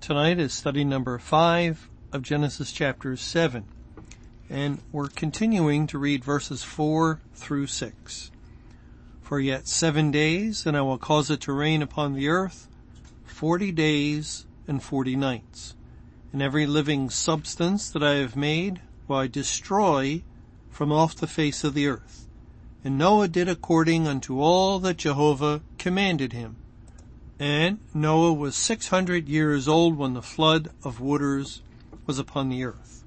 Tonight is study number five of Genesis chapter seven. And we're continuing to read verses four through six. For yet seven days and I will cause it to rain upon the earth forty days and forty nights. And every living substance that I have made will I destroy from off the face of the earth. And Noah did according unto all that Jehovah commanded him. And Noah was 600 years old when the flood of waters was upon the earth.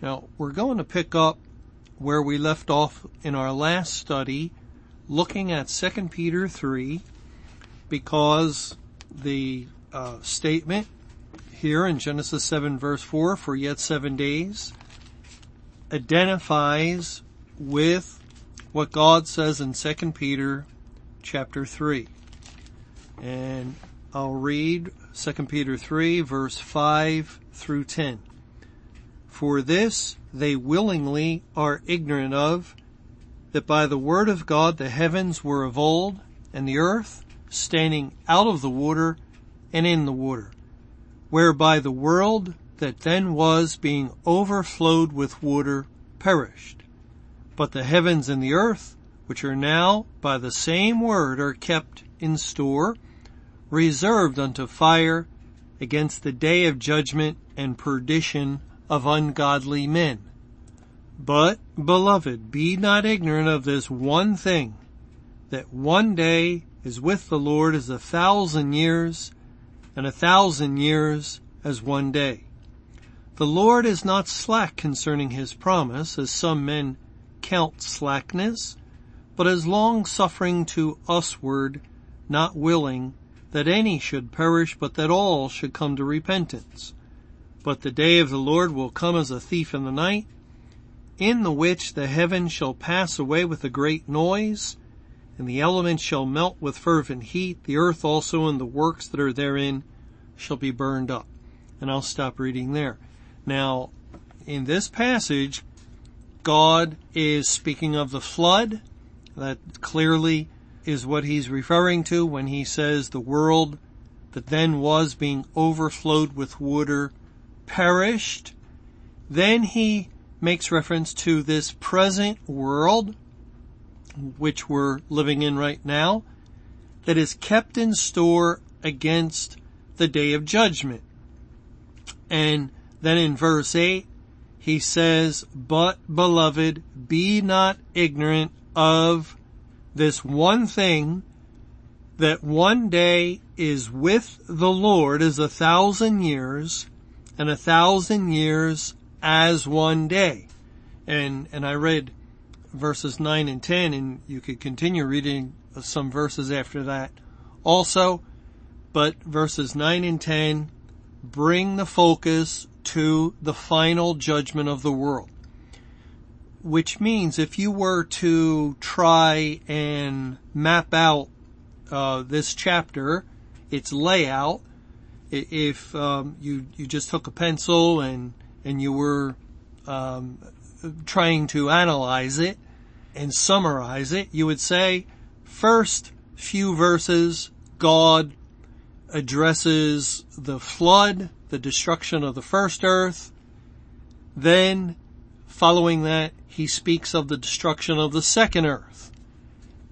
Now, we're going to pick up where we left off in our last study, looking at 2 Peter 3, because the uh, statement here in Genesis 7 verse 4, for yet seven days, identifies with what God says in 2 Peter chapter 3. And I'll read 2 Peter 3 verse 5 through 10. For this they willingly are ignorant of, that by the word of God the heavens were of old, and the earth standing out of the water and in the water, whereby the world that then was being overflowed with water perished. But the heavens and the earth, which are now by the same word are kept in store, reserved unto fire against the day of judgment and perdition of ungodly men. But, beloved, be not ignorant of this one thing, that one day is with the Lord as a thousand years, and a thousand years as one day. The Lord is not slack concerning his promise, as some men count slackness, but is long suffering to usward, not willing that any should perish, but that all should come to repentance. But the day of the Lord will come as a thief in the night, in the which the heavens shall pass away with a great noise, and the elements shall melt with fervent heat, the earth also and the works that are therein shall be burned up. And I'll stop reading there. Now, in this passage, God is speaking of the flood. That clearly is what he's referring to when he says the world that then was being overflowed with water perished. Then he makes reference to this present world, which we're living in right now, that is kept in store against the day of judgment. And then in verse 8, he says, But beloved, be not ignorant of this one thing that one day is with the Lord is a thousand years and a thousand years as one day. And, and I read verses 9 and 10 and you could continue reading some verses after that also, but verses 9 and 10 bring the focus to the final judgment of the world which means if you were to try and map out uh, this chapter, its layout, if um, you you just took a pencil and and you were um, trying to analyze it and summarize it, you would say first few verses God addresses the flood, the destruction of the first earth. Then following that, he speaks of the destruction of the second earth.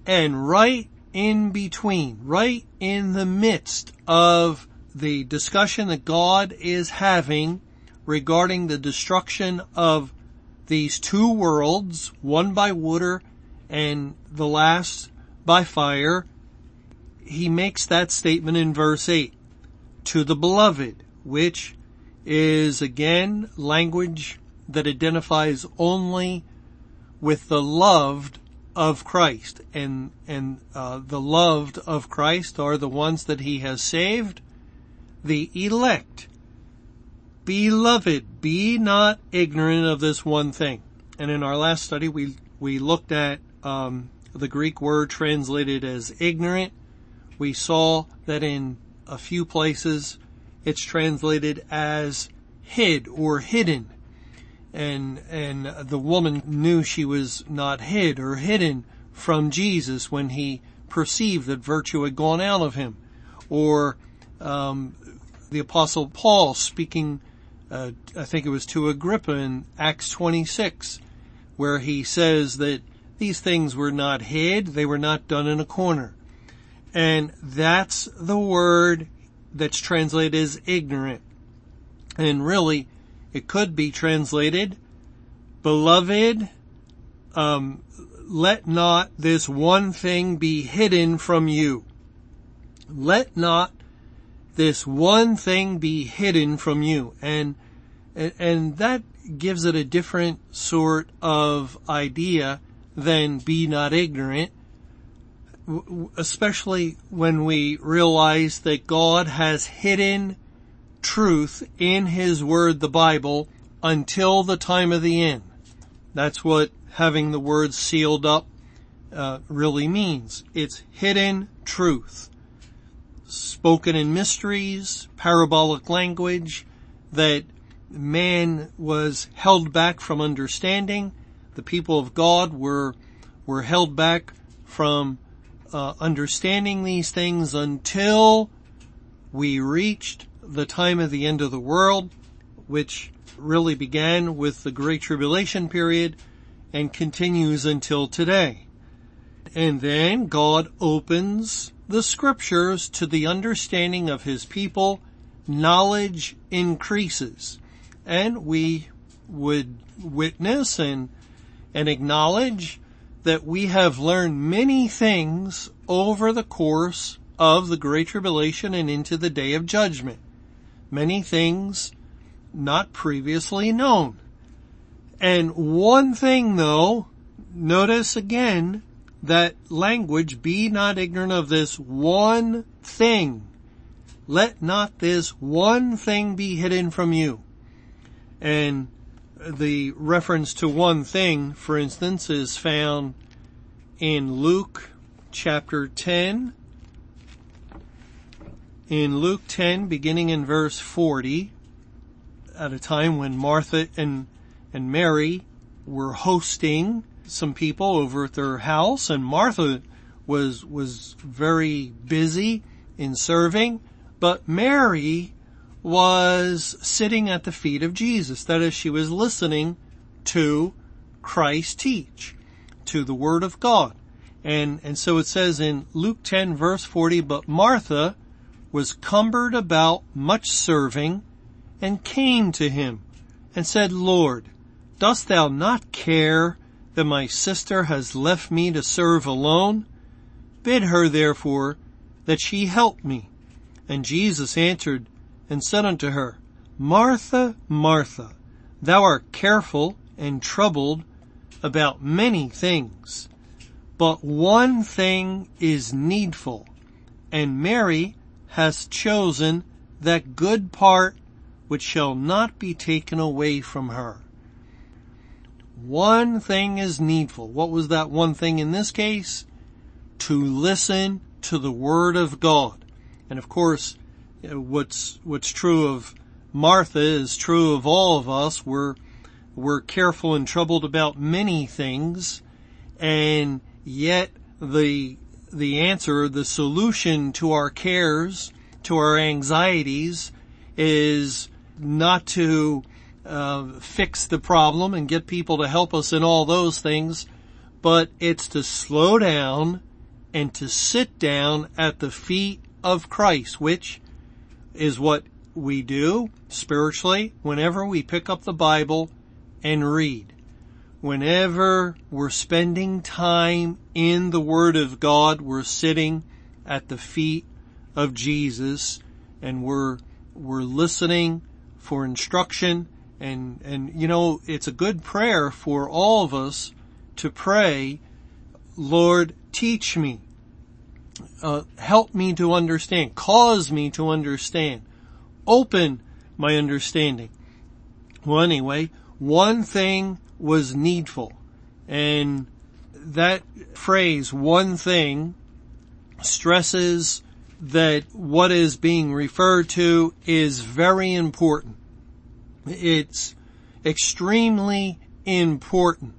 And right in between, right in the midst of the discussion that God is having regarding the destruction of these two worlds, one by water and the last by fire, he makes that statement in verse 8. To the beloved, which is again language that identifies only with the loved of Christ. And, and, uh, the loved of Christ are the ones that he has saved, the elect. Beloved, be not ignorant of this one thing. And in our last study, we, we looked at, um, the Greek word translated as ignorant. We saw that in a few places it's translated as hid or hidden. And, and the woman knew she was not hid or hidden from Jesus when he perceived that virtue had gone out of him. Or, um, the apostle Paul speaking, uh, I think it was to Agrippa in Acts 26, where he says that these things were not hid, they were not done in a corner. And that's the word that's translated as ignorant. And really, it could be translated, beloved, um, let not this one thing be hidden from you. Let not this one thing be hidden from you. And, and that gives it a different sort of idea than be not ignorant especially when we realize that God has hidden truth in His Word, the Bible, until the time of the end. That's what having the Word sealed up uh, really means. It's hidden truth, spoken in mysteries, parabolic language that man was held back from understanding. The people of God were were held back from uh, understanding these things until we reached the time of the end of the world, which really began with the Great Tribulation period and continues until today. And then God opens the scriptures to the understanding of his people. Knowledge increases. And we would witness and, and acknowledge that we have learned many things over the course of the Great Tribulation and into the Day of Judgment. Many things not previously known. And one thing though, notice again that language, be not ignorant of this one thing. Let not this one thing be hidden from you. And the reference to one thing, for instance, is found in Luke chapter 10. In Luke 10, beginning in verse 40, at a time when Martha and, and Mary were hosting some people over at their house and Martha was, was very busy in serving, but Mary was sitting at the feet of Jesus. That is, she was listening to Christ teach, to the Word of God. And, and so it says in Luke 10 verse 40, but Martha was cumbered about much serving and came to him and said, Lord, dost thou not care that my sister has left me to serve alone? Bid her therefore that she help me. And Jesus answered, and said unto her, Martha, Martha, thou art careful and troubled about many things, but one thing is needful, and Mary has chosen that good part which shall not be taken away from her. One thing is needful. What was that one thing in this case? To listen to the Word of God. And of course, what's, what's true of Martha is true of all of us. We're, we're careful and troubled about many things and yet the, the answer, the solution to our cares, to our anxieties is not to uh, fix the problem and get people to help us in all those things, but it's to slow down and to sit down at the feet of Christ, which is what we do spiritually whenever we pick up the Bible and read. Whenever we're spending time in the Word of God, we're sitting at the feet of Jesus and we're, we're listening for instruction and, and you know, it's a good prayer for all of us to pray, Lord, teach me. Uh, help me to understand, cause me to understand, open my understanding. Well, anyway, one thing was needful. And that phrase, one thing, stresses that what is being referred to is very important. It's extremely important.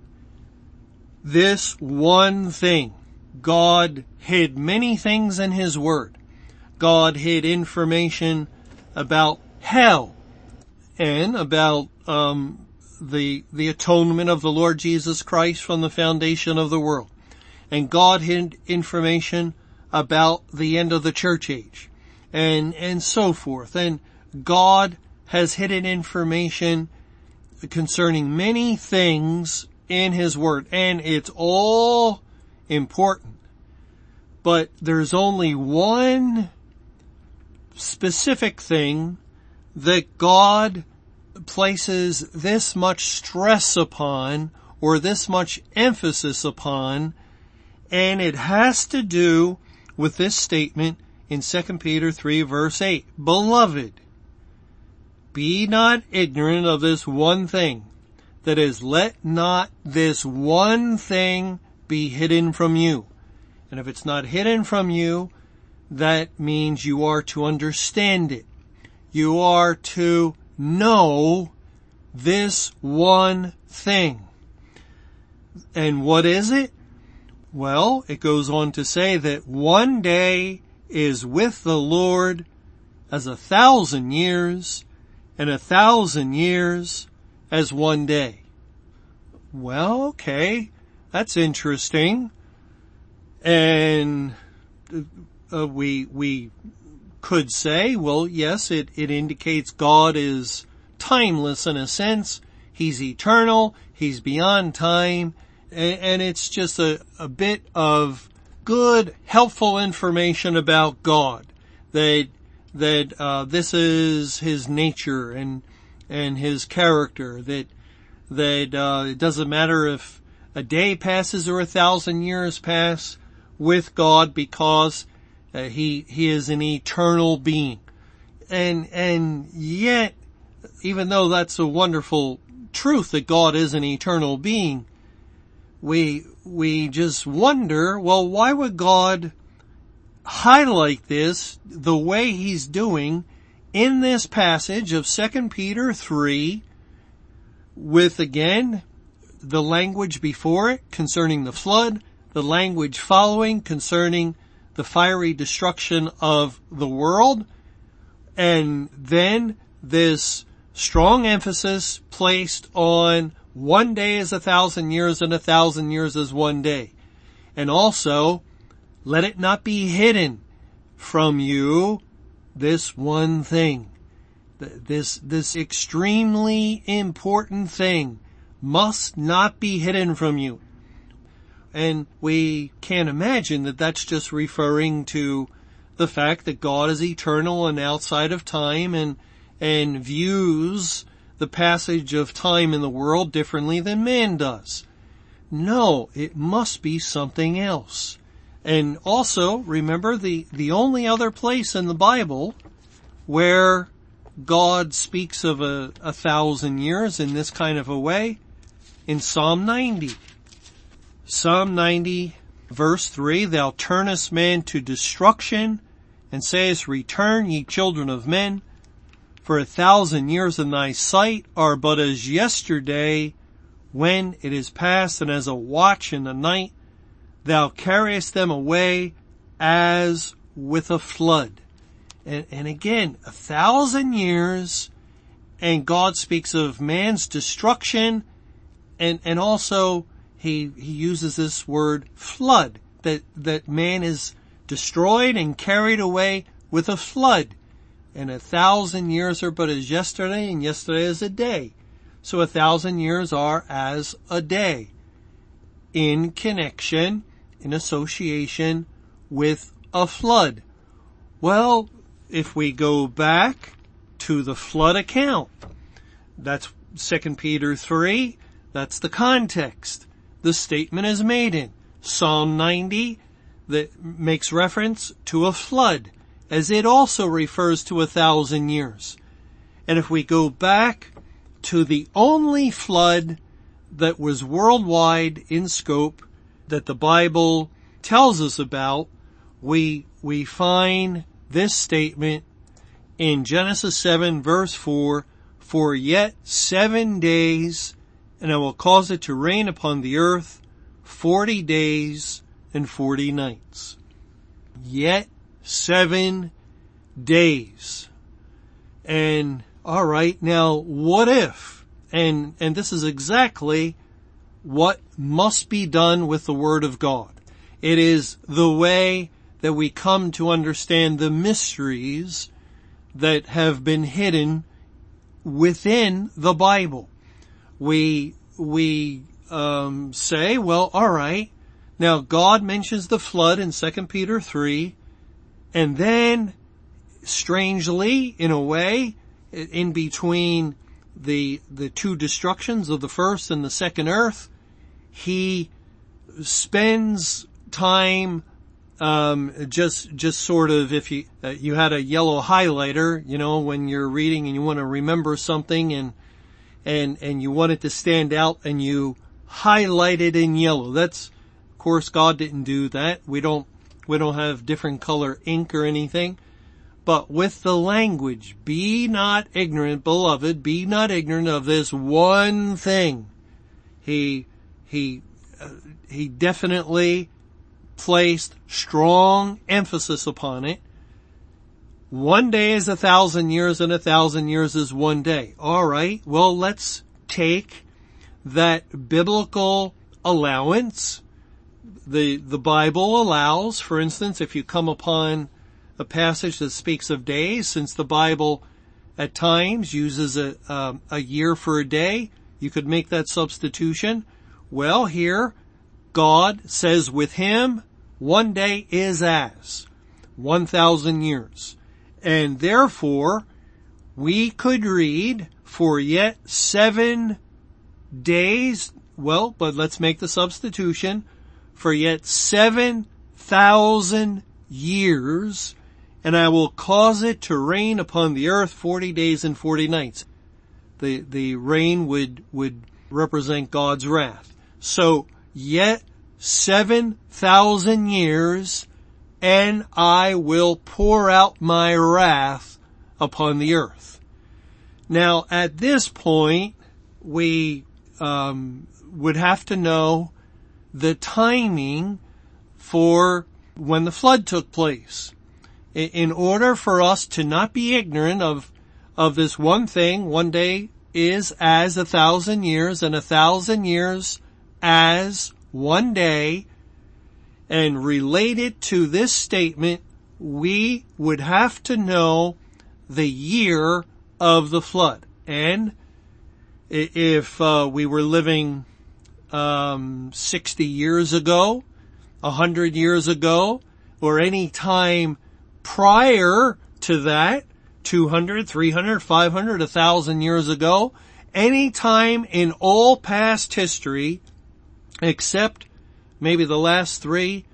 This one thing. God hid many things in His Word. God hid information about hell and about um, the the atonement of the Lord Jesus Christ from the foundation of the world. And God hid information about the end of the church age and and so forth. And God has hidden information concerning many things in his word and it's all important. But there's only one specific thing that God places this much stress upon or this much emphasis upon and it has to do with this statement in 2 Peter 3 verse 8. Beloved, be not ignorant of this one thing. That is, let not this one thing be hidden from you. And if it's not hidden from you, that means you are to understand it. You are to know this one thing. And what is it? Well, it goes on to say that one day is with the Lord as a thousand years and a thousand years as one day. Well, okay, that's interesting. And uh, we, we could say, well, yes, it, it indicates God is timeless in a sense. He's eternal. He's beyond time and it's just a, a bit of good, helpful information about God that that uh, this is His nature and and His character. That that uh, it doesn't matter if a day passes or a thousand years pass with God because uh, He He is an eternal being, and and yet, even though that's a wonderful truth that God is an eternal being, we, we just wonder, well, why would God highlight this the way he's doing in this passage of 2 Peter 3 with again the language before it concerning the flood, the language following concerning the fiery destruction of the world, and then this strong emphasis placed on one day is a thousand years and a thousand years is one day. And also, let it not be hidden from you this one thing. This, this extremely important thing must not be hidden from you. And we can't imagine that that's just referring to the fact that God is eternal and outside of time and, and views the passage of time in the world differently than man does. No, it must be something else. And also, remember the, the only other place in the Bible where God speaks of a, a thousand years in this kind of a way in Psalm 90. Psalm 90 verse 3, Thou turnest man to destruction and sayest, Return ye children of men, for a thousand years in thy sight are but as yesterday when it is past and as a watch in the night. Thou carriest them away as with a flood. And, and again, a thousand years and God speaks of man's destruction and, and also he, he uses this word flood that, that man is destroyed and carried away with a flood and a thousand years are but as yesterday, and yesterday is a day. So a thousand years are as a day in connection, in association with a flood. Well, if we go back to the flood account, that's 2 Peter 3, that's the context. The statement is made in Psalm 90 that makes reference to a flood as it also refers to a thousand years. And if we go back to the only flood that was worldwide in scope that the Bible tells us about, we, we find this statement in Genesis 7 verse 4, for yet seven days and I will cause it to rain upon the earth forty days and forty nights. Yet seven days. And alright, now what if? And, and this is exactly what must be done with the Word of God. It is the way that we come to understand the mysteries that have been hidden within the Bible. We, we, um, say, well, alright, now God mentions the flood in 2 Peter 3, and then, strangely, in a way, in between the, the two destructions of the first and the second earth, he spends time um, just just sort of if you uh, you had a yellow highlighter, you know, when you're reading and you want to remember something and and and you want it to stand out and you highlight it in yellow. That's of course God didn't do that. We don't we don't have different color ink or anything. But with the language, be not ignorant, beloved, be not ignorant of this one thing. He he uh, he definitely placed strong emphasis upon it. One day is a thousand years and a thousand years is one day. Alright, well let's take that biblical allowance. The, the Bible allows, for instance, if you come upon a passage that speaks of days, since the Bible at times uses a, um, a year for a day, you could make that substitution. Well, here, God says with him, one day is as 1,000 years. And therefore, we could read for yet seven days, well, but let's make the substitution, for yet 7,000 years, and I will cause it to rain upon the earth 40 days and 40 nights. The, the rain would, would represent God's wrath. So, yet 7,000 years and I will pour out my wrath upon the earth. Now at this point, we um, would have to know the timing for when the flood took place. In order for us to not be ignorant of, of this one thing, one day is as a thousand years and a thousand years as one day and relate it to this statement, we would have to know the year of the flood. And if uh, we were living um, 60 years ago, 100 years ago, or any time prior to that, 200, 300, 500, 1000 years ago, any time in all past history, except maybe the last three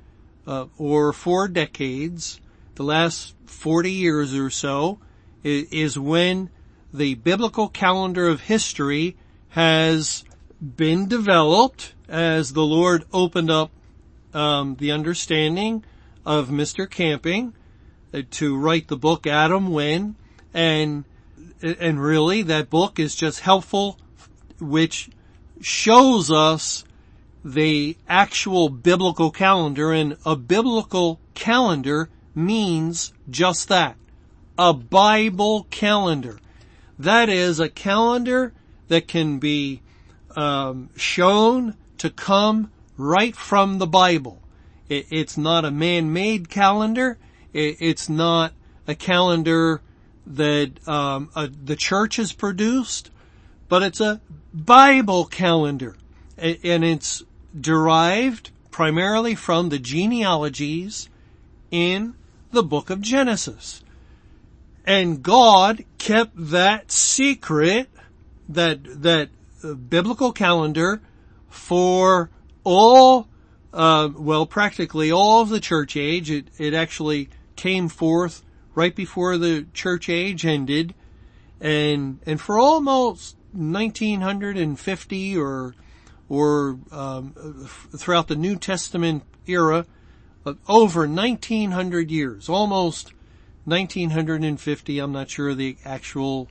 uh, or four decades, the last 40 years or so, is when the biblical calendar of history has been developed as the Lord opened up um, the understanding of Mr. Camping uh, to write the book Adam When, and and really that book is just helpful, which shows us the actual biblical calendar and a biblical calendar means just that. A Bible calendar. That is a calendar that can be um, shown to come right from the Bible. It, it's not a man-made calendar. It, it's not a calendar that um, a, the church has produced, but it's a Bible calendar, and it's derived primarily from the genealogies in the book of Genesis. And God kept that secret, that, that biblical calendar for all, uh, well, practically all of the church age. It, it actually came forth right before the church age ended. And, and for almost 1950 or, or, um, throughout the New Testament era, uh, over 1900 years, almost 1950, I'm not sure the actual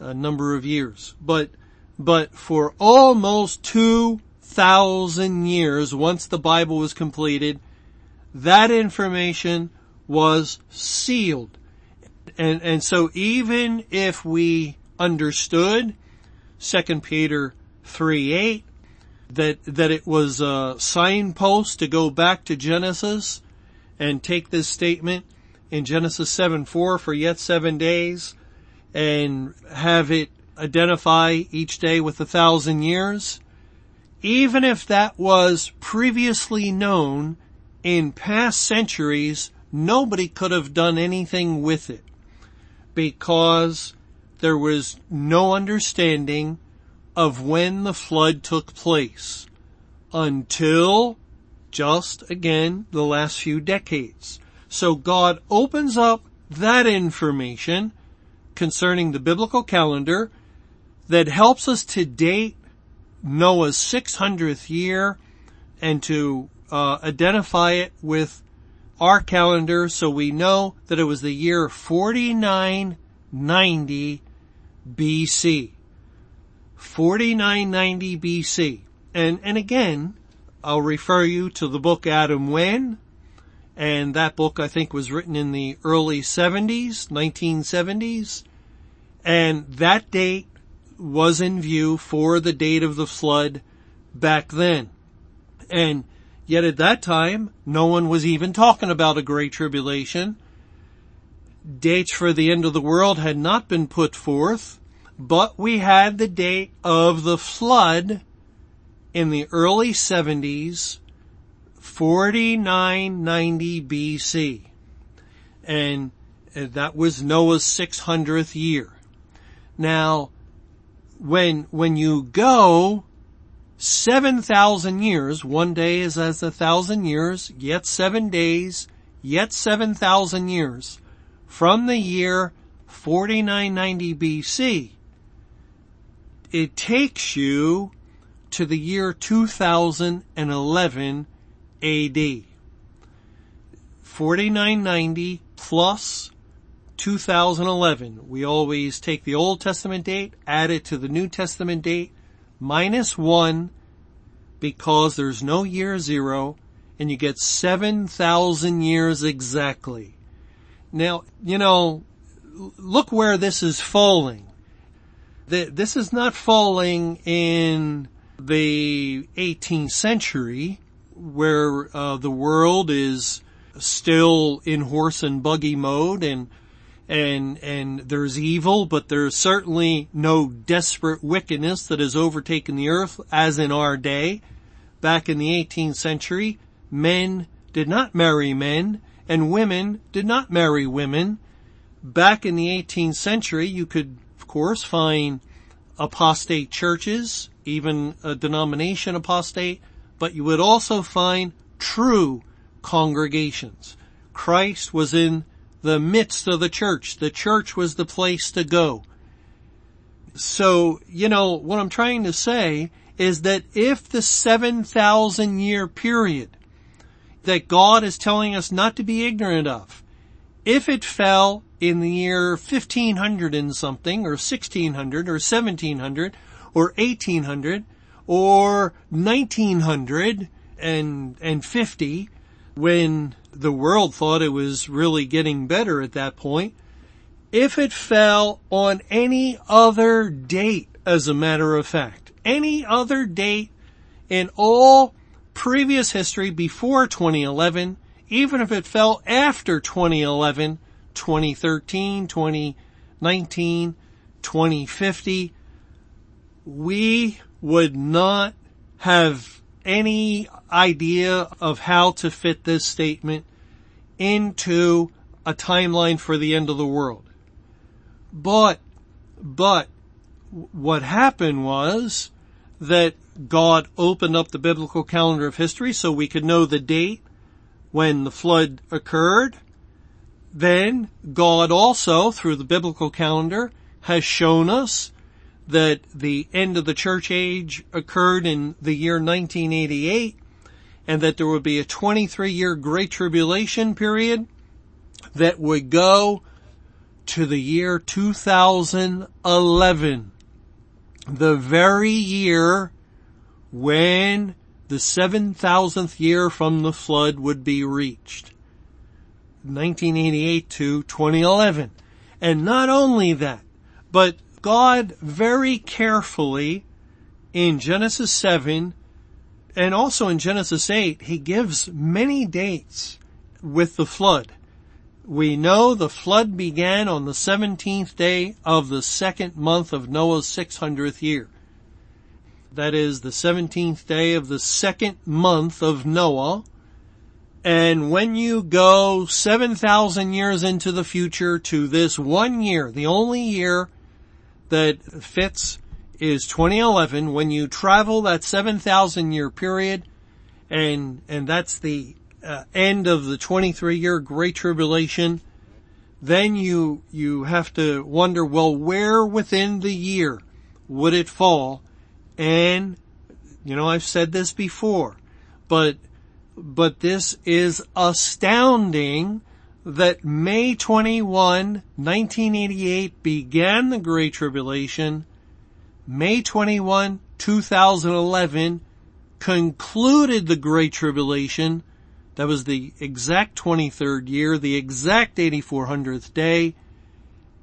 uh, number of years, but, but for almost 2,000 years, once the Bible was completed, that information was sealed. And, and so even if we understood 2 Peter 3 8, that, that it was a signpost to go back to Genesis and take this statement in Genesis 7 4 for yet seven days and have it identify each day with a thousand years. Even if that was previously known in past centuries, nobody could have done anything with it because there was no understanding of when the flood took place until just again the last few decades. So God opens up that information concerning the biblical calendar that helps us to date Noah's 600th year and to uh, identify it with our calendar so we know that it was the year 4990 BC. 4990 BC. And, and again, I'll refer you to the book Adam When, and that book I think was written in the early 70s, 1970s, and that date was in view for the date of the flood back then. And Yet at that time, no one was even talking about a great tribulation. Dates for the end of the world had not been put forth, but we had the date of the flood in the early 70s, 4990 BC. And uh, that was Noah's 600th year. Now, when, when you go 7,000 years, one day is as a thousand years, yet seven days, yet 7,000 years, from the year 4990 BC, it takes you to the year 2011 AD. 4990 plus 2011. We always take the Old Testament date, add it to the New Testament date, minus one because there's no year zero and you get 7,000 years exactly. Now, you know, look where this is falling. This is not falling in the 18th century where uh, the world is still in horse and buggy mode and and and there's evil, but there's certainly no desperate wickedness that has overtaken the earth as in our day. Back in the 18th century, men did not marry men and women did not marry women. Back in the 18th century, you could course find apostate churches, even a denomination apostate, but you would also find true congregations. Christ was in the midst of the church. The church was the place to go. So, you know, what I'm trying to say is that if the 7,000 year period that God is telling us not to be ignorant of, if it fell in the year 1500 and something, or 1600, or 1700, or 1800, or 1900 and, and 50, when the world thought it was really getting better at that point. If it fell on any other date, as a matter of fact, any other date in all previous history before 2011, even if it fell after 2011, 2013, 2019, 2050, we would not have any idea of how to fit this statement into a timeline for the end of the world. But, but what happened was that God opened up the biblical calendar of history so we could know the date when the flood occurred. Then God also, through the biblical calendar, has shown us that the end of the church age occurred in the year 1988 and that there would be a 23 year great tribulation period that would go to the year 2011. The very year when the 7,000th year from the flood would be reached. 1988 to 2011. And not only that, but God very carefully in Genesis 7 and also in Genesis 8, he gives many dates with the flood. We know the flood began on the 17th day of the second month of Noah's 600th year. That is the 17th day of the second month of Noah. And when you go 7,000 years into the future to this one year, the only year that fits is 2011 when you travel that 7,000 year period and, and that's the uh, end of the 23 year Great Tribulation, then you, you have to wonder, well, where within the year would it fall? And, you know, I've said this before, but, but this is astounding that May 21, 1988 began the Great Tribulation. May 21, 2011 concluded the Great Tribulation. That was the exact 23rd year, the exact 8400th day.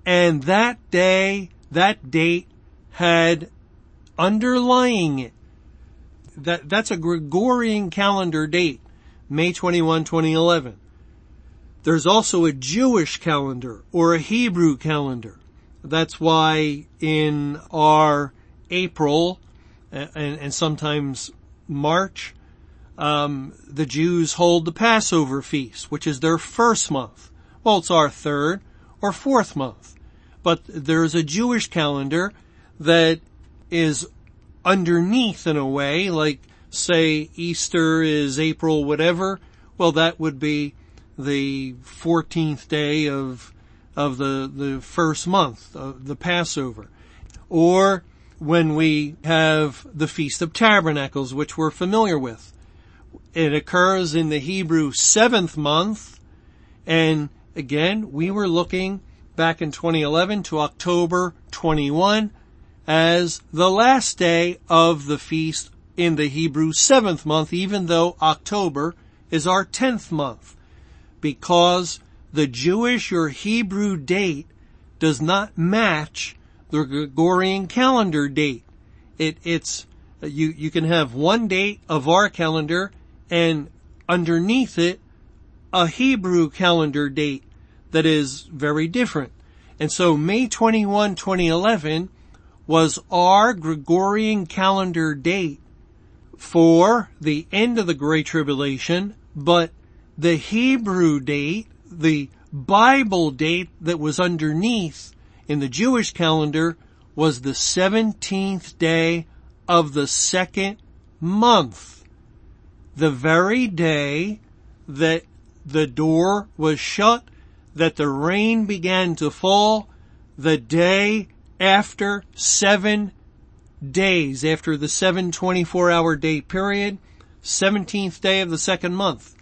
And that day, that date had underlying it. That, that's a Gregorian calendar date, May 21, 2011. There's also a Jewish calendar or a Hebrew calendar. That's why in our April and, and sometimes March, um, the Jews hold the Passover feast, which is their first month. Well, it's our third or fourth month. But there's a Jewish calendar that is underneath in a way, like say Easter is April whatever. Well, that would be the 14th day of, of the, the first month, of the Passover. Or when we have the Feast of Tabernacles, which we're familiar with. It occurs in the Hebrew seventh month, and again, we were looking back in 2011 to October 21 as the last day of the feast in the Hebrew seventh month, even though October is our tenth month because the Jewish or Hebrew date does not match the Gregorian calendar date. It, it's, you, you can have one date of our calendar and underneath it a Hebrew calendar date that is very different. And so May 21, 2011 was our Gregorian calendar date for the end of the Great Tribulation, but the Hebrew date, the Bible date that was underneath in the Jewish calendar was the 17th day of the second month. The very day that the door was shut, that the rain began to fall, the day after seven days, after the seven 24 hour day period, 17th day of the second month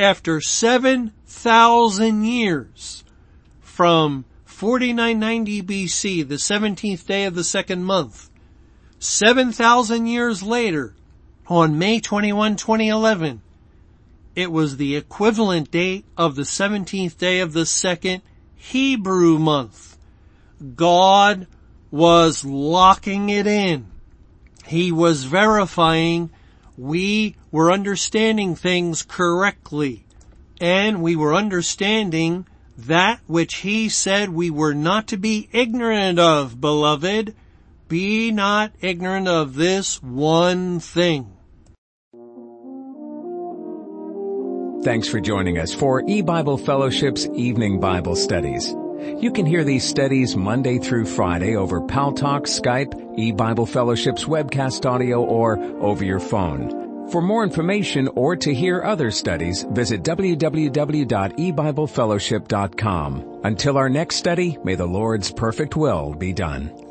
after 7,000 years from 4990 BC, the 17th day of the second month, 7,000 years later, on May 21, 2011, it was the equivalent date of the 17th day of the second Hebrew month. God was locking it in. He was verifying we were understanding things correctly and we were understanding that which he said we were not to be ignorant of, beloved. Be not ignorant of this one thing. Thanks for joining us for E-Bible Fellowship's Evening Bible Studies. You can hear these studies Monday through Friday over Paltalk, Skype, E-Bible Fellowship's webcast audio, or over your phone. For more information or to hear other studies, visit www.ebiblefellowship.com. Until our next study, may the Lord's perfect will be done.